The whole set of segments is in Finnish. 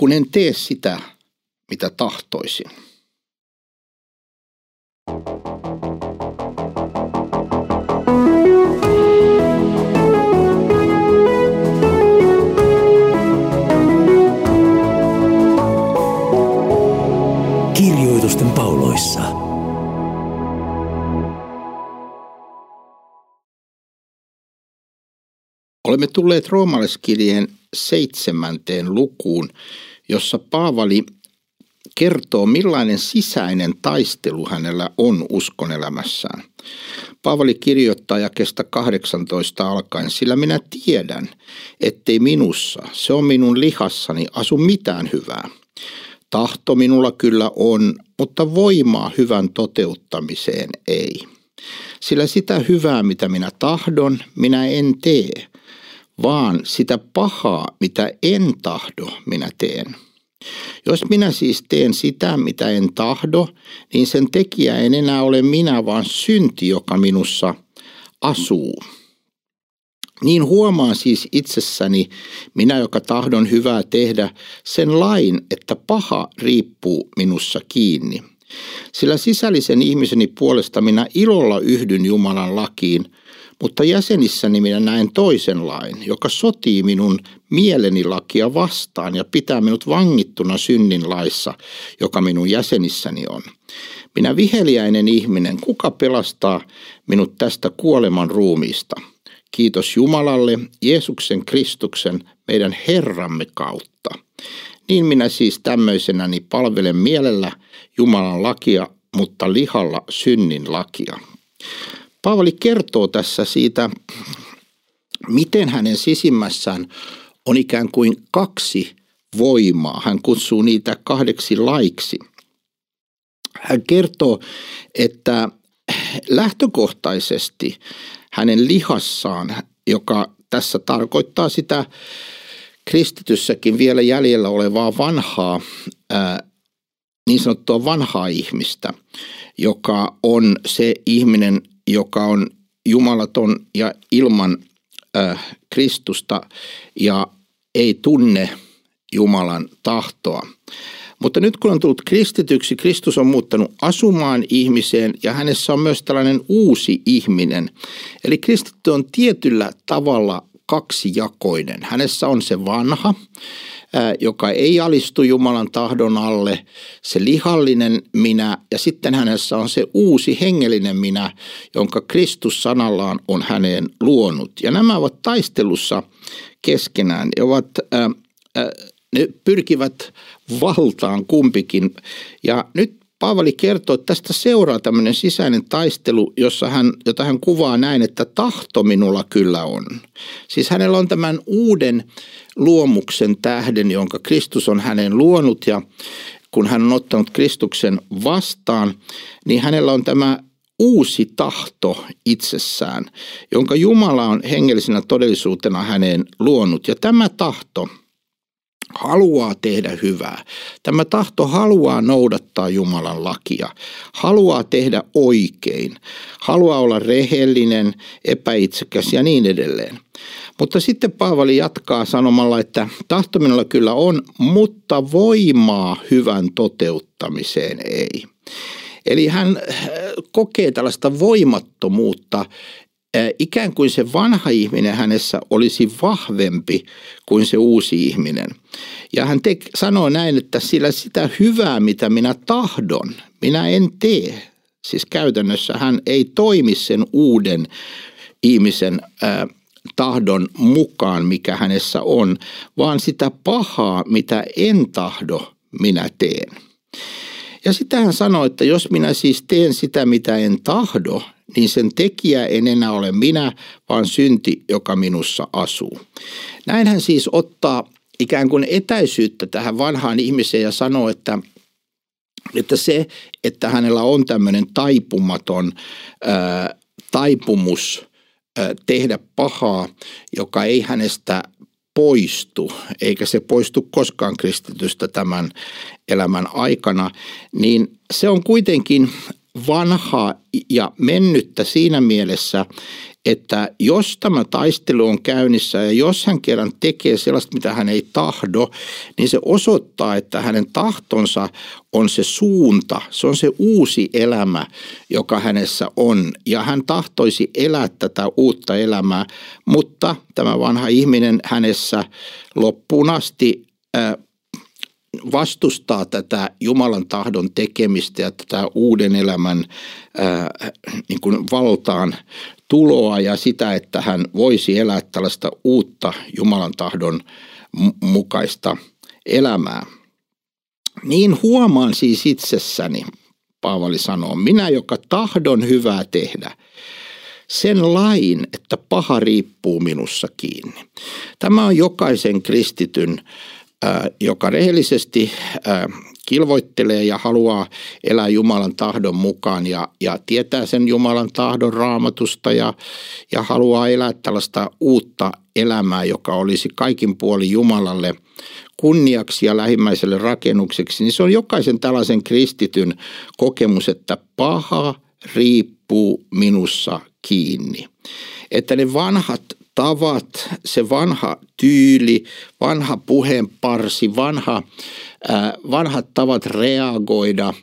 kun en tee sitä, mitä tahtoisin. Kirjoitusten pauloissa. Olemme tulleet roomalaiskirjeen seitsemänteen lukuun, jossa Paavali kertoo, millainen sisäinen taistelu hänellä on uskonelämässään. Paavali kirjoittaa jakesta 18 alkaen, sillä minä tiedän, ettei minussa, se on minun lihassani, asu mitään hyvää. Tahto minulla kyllä on, mutta voimaa hyvän toteuttamiseen ei. Sillä sitä hyvää, mitä minä tahdon, minä en tee, vaan sitä pahaa, mitä en tahdo, minä teen. Jos minä siis teen sitä, mitä en tahdo, niin sen tekijä en enää ole minä, vaan synti, joka minussa asuu. Niin huomaan siis itsessäni, minä joka tahdon hyvää tehdä, sen lain, että paha riippuu minussa kiinni. Sillä sisällisen ihmiseni puolesta minä ilolla yhdyn Jumalan lakiin, mutta jäsenissäni minä näen toisen lain, joka sotii minun mieleni lakia vastaan ja pitää minut vangittuna synnin laissa, joka minun jäsenissäni on. Minä viheliäinen ihminen, kuka pelastaa minut tästä kuoleman ruumiista? Kiitos Jumalalle, Jeesuksen Kristuksen, meidän Herramme kautta. Niin minä siis tämmöisenäni palvelen mielellä Jumalan lakia, mutta lihalla synnin lakia. Paavali kertoo tässä siitä, miten hänen sisimmässään on ikään kuin kaksi voimaa. Hän kutsuu niitä kahdeksi laiksi. Hän kertoo, että lähtökohtaisesti hänen lihassaan, joka tässä tarkoittaa sitä kristityssäkin vielä jäljellä olevaa vanhaa, niin sanottua vanhaa ihmistä, joka on se ihminen, joka on jumalaton ja ilman äh, Kristusta ja ei tunne Jumalan tahtoa. Mutta nyt kun on tullut kristityksi, Kristus on muuttanut asumaan ihmiseen ja hänessä on myös tällainen uusi ihminen. Eli kristitty on tietyllä tavalla kaksijakoinen. Hänessä on se vanha, joka ei alistu Jumalan tahdon alle, se lihallinen minä ja sitten hänessä on se uusi hengellinen minä, jonka Kristus sanallaan on häneen luonut. Ja nämä ovat taistelussa keskenään ja ovat, ne pyrkivät valtaan kumpikin. Ja nyt Paavali kertoo, että tästä seuraa tämmöinen sisäinen taistelu, jossa hän, jota hän kuvaa näin, että tahto minulla kyllä on. Siis hänellä on tämän uuden luomuksen tähden, jonka Kristus on hänen luonut ja kun hän on ottanut Kristuksen vastaan, niin hänellä on tämä uusi tahto itsessään, jonka Jumala on hengellisenä todellisuutena häneen luonut. Ja tämä tahto – haluaa tehdä hyvää. Tämä tahto haluaa noudattaa Jumalan lakia, haluaa tehdä oikein, haluaa olla rehellinen, epäitsekäs ja niin edelleen. Mutta sitten Paavali jatkaa sanomalla, että tahto minulla kyllä on, mutta voimaa hyvän toteuttamiseen ei. Eli hän äh, kokee tällaista voimattomuutta ikään kuin se vanha ihminen hänessä olisi vahvempi kuin se uusi ihminen. Ja hän te, sanoo näin, että sillä sitä hyvää, mitä minä tahdon, minä en tee. Siis käytännössä hän ei toimi sen uuden ihmisen äh, tahdon mukaan, mikä hänessä on, vaan sitä pahaa, mitä en tahdo, minä teen. Ja sitä hän sanoi, että jos minä siis teen sitä, mitä en tahdo, niin sen tekijä en enää ole minä, vaan synti, joka minussa asuu. Näin hän siis ottaa ikään kuin etäisyyttä tähän vanhaan ihmiseen ja sanoo, että, että se, että hänellä on tämmöinen taipumaton ää, taipumus ää, tehdä pahaa, joka ei hänestä poistu, eikä se poistu koskaan kristitystä tämän elämän aikana, niin se on kuitenkin vanhaa ja mennyttä siinä mielessä, että jos tämä taistelu on käynnissä ja jos hän kerran tekee sellaista, mitä hän ei tahdo, niin se osoittaa, että hänen tahtonsa on se suunta, se on se uusi elämä, joka hänessä on. Ja hän tahtoisi elää tätä uutta elämää, mutta tämä vanha ihminen hänessä loppuun asti vastustaa tätä Jumalan tahdon tekemistä ja tätä uuden elämän ää, niin kuin valtaan tuloa ja sitä, että hän voisi elää tällaista uutta Jumalan tahdon mukaista elämää. Niin huomaan siis itsessäni, Paavali sanoo, minä joka tahdon hyvää tehdä, sen lain, että paha riippuu minussa kiinni. Tämä on jokaisen kristityn joka rehellisesti kilvoittelee ja haluaa elää Jumalan tahdon mukaan ja, ja tietää sen Jumalan tahdon raamatusta ja, ja haluaa elää tällaista uutta elämää, joka olisi kaikin puoli Jumalalle kunniaksi ja lähimmäiselle rakennukseksi, niin se on jokaisen tällaisen kristityn kokemus, että paha riippuu minussa kiinni. Että ne vanhat tavat, se vanha tyyli, vanha puheenparsi, vanha, äh, vanhat tavat reagoida,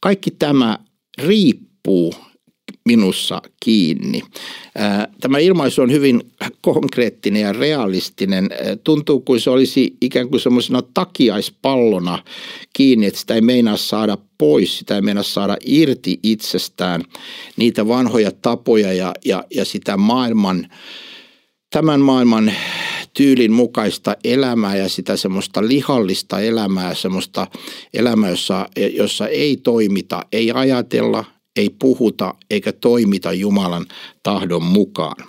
kaikki tämä riippuu minussa kiinni. Äh, tämä ilmaisu on hyvin konkreettinen ja realistinen. Äh, tuntuu kuin se olisi ikään kuin semmoisena takiaispallona kiinni, että sitä ei meinaa saada pois, sitä ei meinaa saada irti itsestään niitä vanhoja tapoja ja, ja, ja sitä maailman tämän maailman tyylin mukaista elämää ja sitä semmoista lihallista elämää, semmoista elämää, jossa, jossa ei toimita, ei ajatella, ei puhuta eikä toimita Jumalan tahdon mukaan.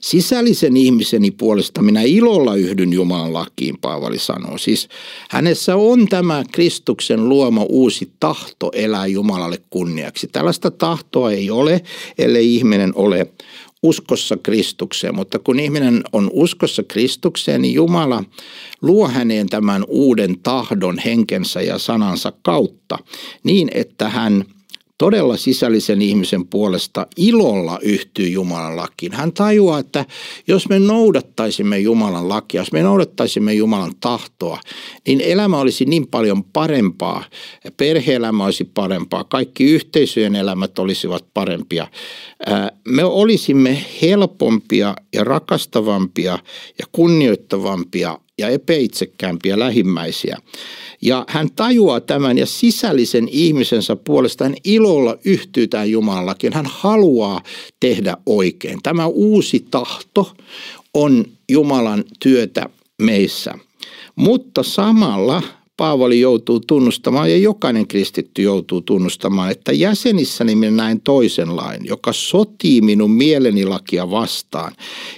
Sisällisen ihmiseni puolesta minä ilolla yhdyn Jumalan lakiin, Paavali sanoo. Siis hänessä on tämä Kristuksen luoma uusi tahto elää Jumalalle kunniaksi. Tällaista tahtoa ei ole, ellei ihminen ole uskossa Kristukseen, mutta kun ihminen on uskossa Kristukseen, niin Jumala luo häneen tämän uuden tahdon henkensä ja sanansa kautta niin, että hän – todella sisällisen ihmisen puolesta ilolla yhtyy Jumalan lakiin. Hän tajuaa, että jos me noudattaisimme Jumalan lakia, jos me noudattaisimme Jumalan tahtoa, niin elämä olisi niin paljon parempaa. Perheelämä olisi parempaa, kaikki yhteisöjen elämät olisivat parempia. Me olisimme helpompia ja rakastavampia ja kunnioittavampia ja epäitsekkäämpiä lähimmäisiä. Ja hän tajuaa tämän ja sisällisen ihmisensä puolestaan ilolla yhtyy tähän Jumalakin. Hän haluaa tehdä oikein. Tämä uusi tahto on Jumalan työtä meissä. Mutta samalla Paavali joutuu tunnustamaan ja jokainen kristitty joutuu tunnustamaan, että jäsenissäni minä näen toisen lain, joka sotii minun mieleni lakia vastaan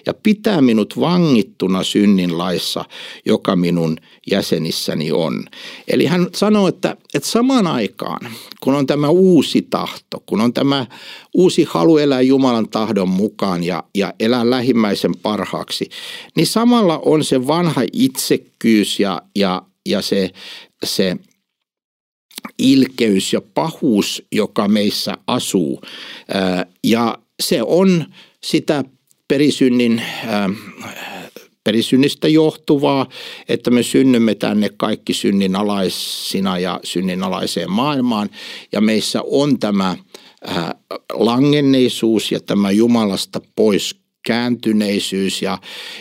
ja pitää minut vangittuna synnin laissa, joka minun jäsenissäni on. Eli hän sanoo, että, että samaan aikaan, kun on tämä uusi tahto, kun on tämä uusi halu elää Jumalan tahdon mukaan ja, ja elää lähimmäisen parhaaksi, niin samalla on se vanha itsekkyys ja, ja ja se, se ilkeys ja pahuus, joka meissä asuu. Ja se on sitä perisynnin perisynnistä johtuvaa, että me synnymme tänne kaikki synninalaisina ja synninalaiseen maailmaan. Ja meissä on tämä langenneisuus ja tämä Jumalasta pois kääntyneisyys ja,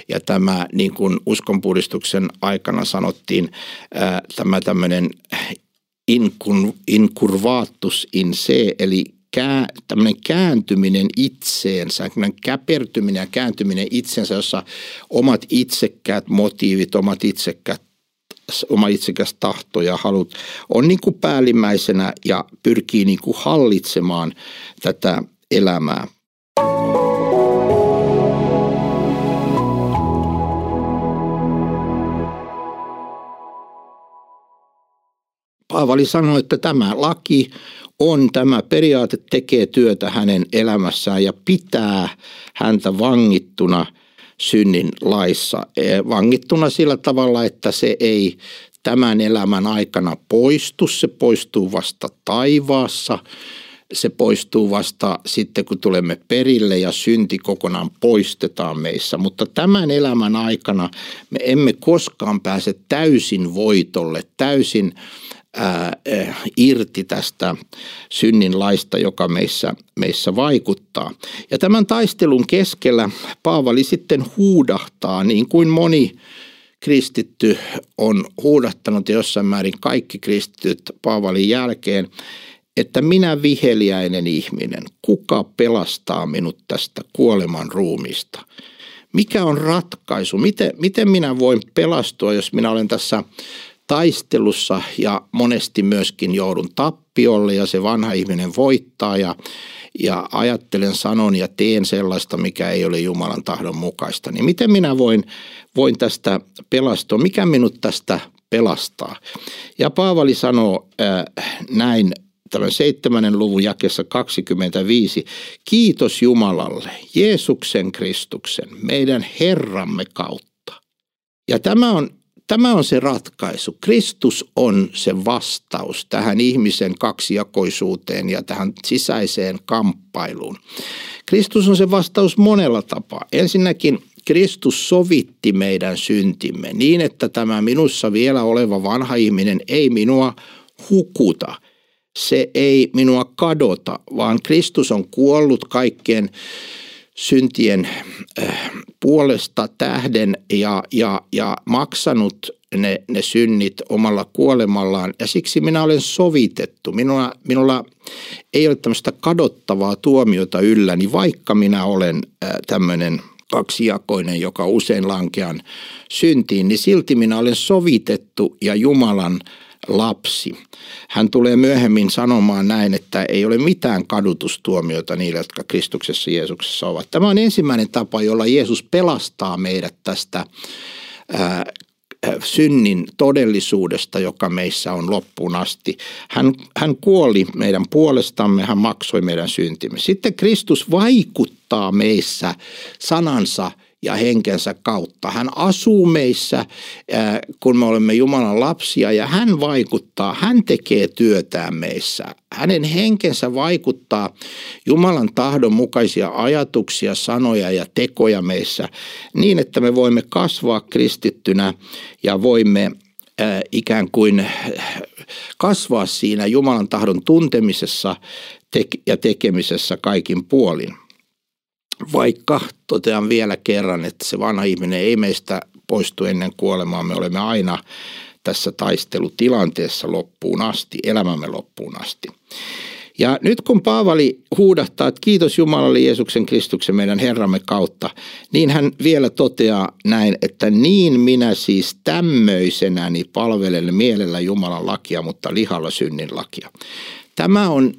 ja tämä niin kuin uskonpuhdistuksen aikana sanottiin ää, tämä tämmöinen incur, incurvatus in se, eli kää, tämmöinen kääntyminen itseensä, käpertyminen ja kääntyminen itsensä, jossa omat itsekkäät motiivit, omat itsekkäät oma itsekäs tahto ja halut on niin kuin päällimmäisenä ja pyrkii niin kuin hallitsemaan tätä elämää. Paavali sanoi, että tämä laki on, tämä periaate tekee työtä hänen elämässään ja pitää häntä vangittuna synnin laissa. E, vangittuna sillä tavalla, että se ei tämän elämän aikana poistu. Se poistuu vasta taivaassa. Se poistuu vasta sitten, kun tulemme perille ja synti kokonaan poistetaan meissä. Mutta tämän elämän aikana me emme koskaan pääse täysin voitolle, täysin ää, irti tästä synnin laista, joka meissä, meissä vaikuttaa. Ja tämän taistelun keskellä Paavali sitten huudahtaa, niin kuin moni kristitty on huudahtanut jossain määrin kaikki kristityt Paavalin jälkeen, että minä viheliäinen ihminen, kuka pelastaa minut tästä kuoleman ruumista? Mikä on ratkaisu? Miten, miten minä voin pelastua, jos minä olen tässä taistelussa ja monesti myöskin joudun tappiolle ja se vanha ihminen voittaa ja, ja ajattelen, sanon ja teen sellaista, mikä ei ole Jumalan tahdon mukaista. Niin miten minä voin, voin tästä pelastua? Mikä minut tästä pelastaa? Ja Paavali sanoo äh, näin tämän seitsemännen luvun jakessa 25. Kiitos Jumalalle, Jeesuksen Kristuksen, meidän Herramme kautta. Ja tämä on Tämä on se ratkaisu. Kristus on se vastaus tähän ihmisen kaksijakoisuuteen ja tähän sisäiseen kamppailuun. Kristus on se vastaus monella tapaa. Ensinnäkin Kristus sovitti meidän syntimme niin, että tämä minussa vielä oleva vanha ihminen ei minua hukuta. Se ei minua kadota, vaan Kristus on kuollut kaikkien syntien äh, puolesta tähden ja, ja, ja maksanut ne, ne synnit omalla kuolemallaan ja siksi minä olen sovitettu. Minulla, minulla ei ole tämmöistä kadottavaa tuomiota ylläni, vaikka minä olen äh, tämmöinen kaksijakoinen, joka usein lankean syntiin, niin silti minä olen sovitettu ja Jumalan lapsi. Hän tulee myöhemmin sanomaan näin, että ei ole mitään kadutustuomiota niille, jotka Kristuksessa Jeesuksessa ovat. Tämä on ensimmäinen tapa, jolla Jeesus pelastaa meidät tästä ää, synnin todellisuudesta, joka meissä on loppuun asti. Hän, hän kuoli meidän puolestamme, hän maksoi meidän syntimme. Sitten Kristus vaikuttaa meissä sanansa ja henkensä kautta. Hän asuu meissä, kun me olemme Jumalan lapsia ja hän vaikuttaa, hän tekee työtään meissä. Hänen henkensä vaikuttaa Jumalan tahdon mukaisia ajatuksia, sanoja ja tekoja meissä niin, että me voimme kasvaa kristittynä ja voimme ikään kuin kasvaa siinä Jumalan tahdon tuntemisessa ja tekemisessä kaikin puolin. Vaikka totean vielä kerran, että se vanha ihminen ei meistä poistu ennen kuolemaa. Me olemme aina tässä taistelutilanteessa loppuun asti, elämämme loppuun asti. Ja nyt kun Paavali huudahtaa, että kiitos Jumalalle Jeesuksen Kristuksen meidän Herramme kautta, niin hän vielä toteaa näin, että niin minä siis tämmöisenäni palvelen mielellä Jumalan lakia, mutta lihalla synnin lakia. Tämä on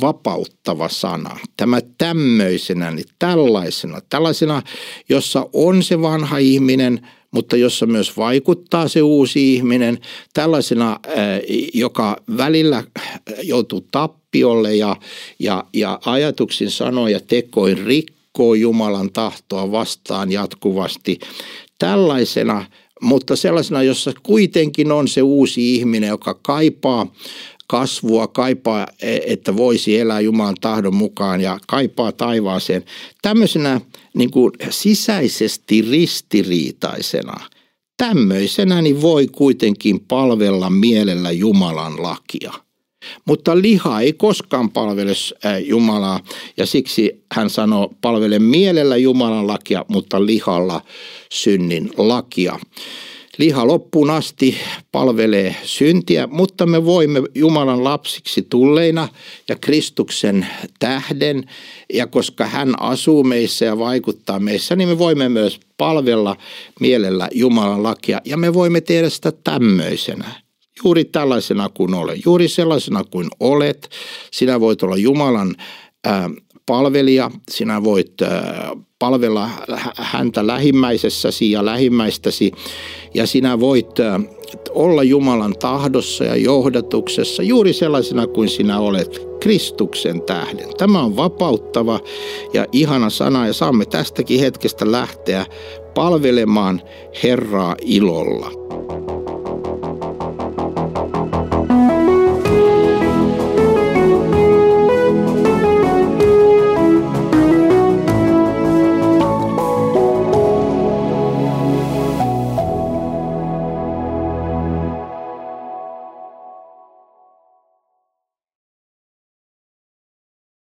vapauttava sana. Tämä tämmöisenä, niin tällaisena, tällaisena, jossa on se vanha ihminen, mutta jossa myös vaikuttaa se uusi ihminen, tällaisena, joka välillä joutuu tappiolle ja, ja, ja ajatuksin sanoja tekoin rikkoo Jumalan tahtoa vastaan jatkuvasti. Tällaisena mutta sellaisena, jossa kuitenkin on se uusi ihminen, joka kaipaa kasvua, kaipaa, e, että voisi elää Jumalan tahdon mukaan ja kaipaa taivaaseen. Tämmöisenä niin kuin sisäisesti ristiriitaisena, tämmöisenä niin voi kuitenkin palvella mielellä Jumalan lakia. Mutta liha ei koskaan palvele Jumalaa ja siksi hän sanoo palvele mielellä Jumalan lakia, mutta lihalla synnin lakia. Liha loppuun asti palvelee syntiä, mutta me voimme Jumalan lapsiksi tulleina ja Kristuksen tähden, ja koska hän asuu meissä ja vaikuttaa meissä, niin me voimme myös palvella mielellä Jumalan lakia, ja me voimme tehdä sitä tämmöisenä. Juuri tällaisena kuin olet, juuri sellaisena kuin olet. Sinä voit olla Jumalan äh, palvelija, sinä voit äh, palvella häntä lähimmäisessäsi ja lähimmäistäsi ja sinä voit olla Jumalan tahdossa ja johdatuksessa juuri sellaisena kuin sinä olet Kristuksen tähden. Tämä on vapauttava ja ihana sana ja saamme tästäkin hetkestä lähteä palvelemaan Herraa ilolla.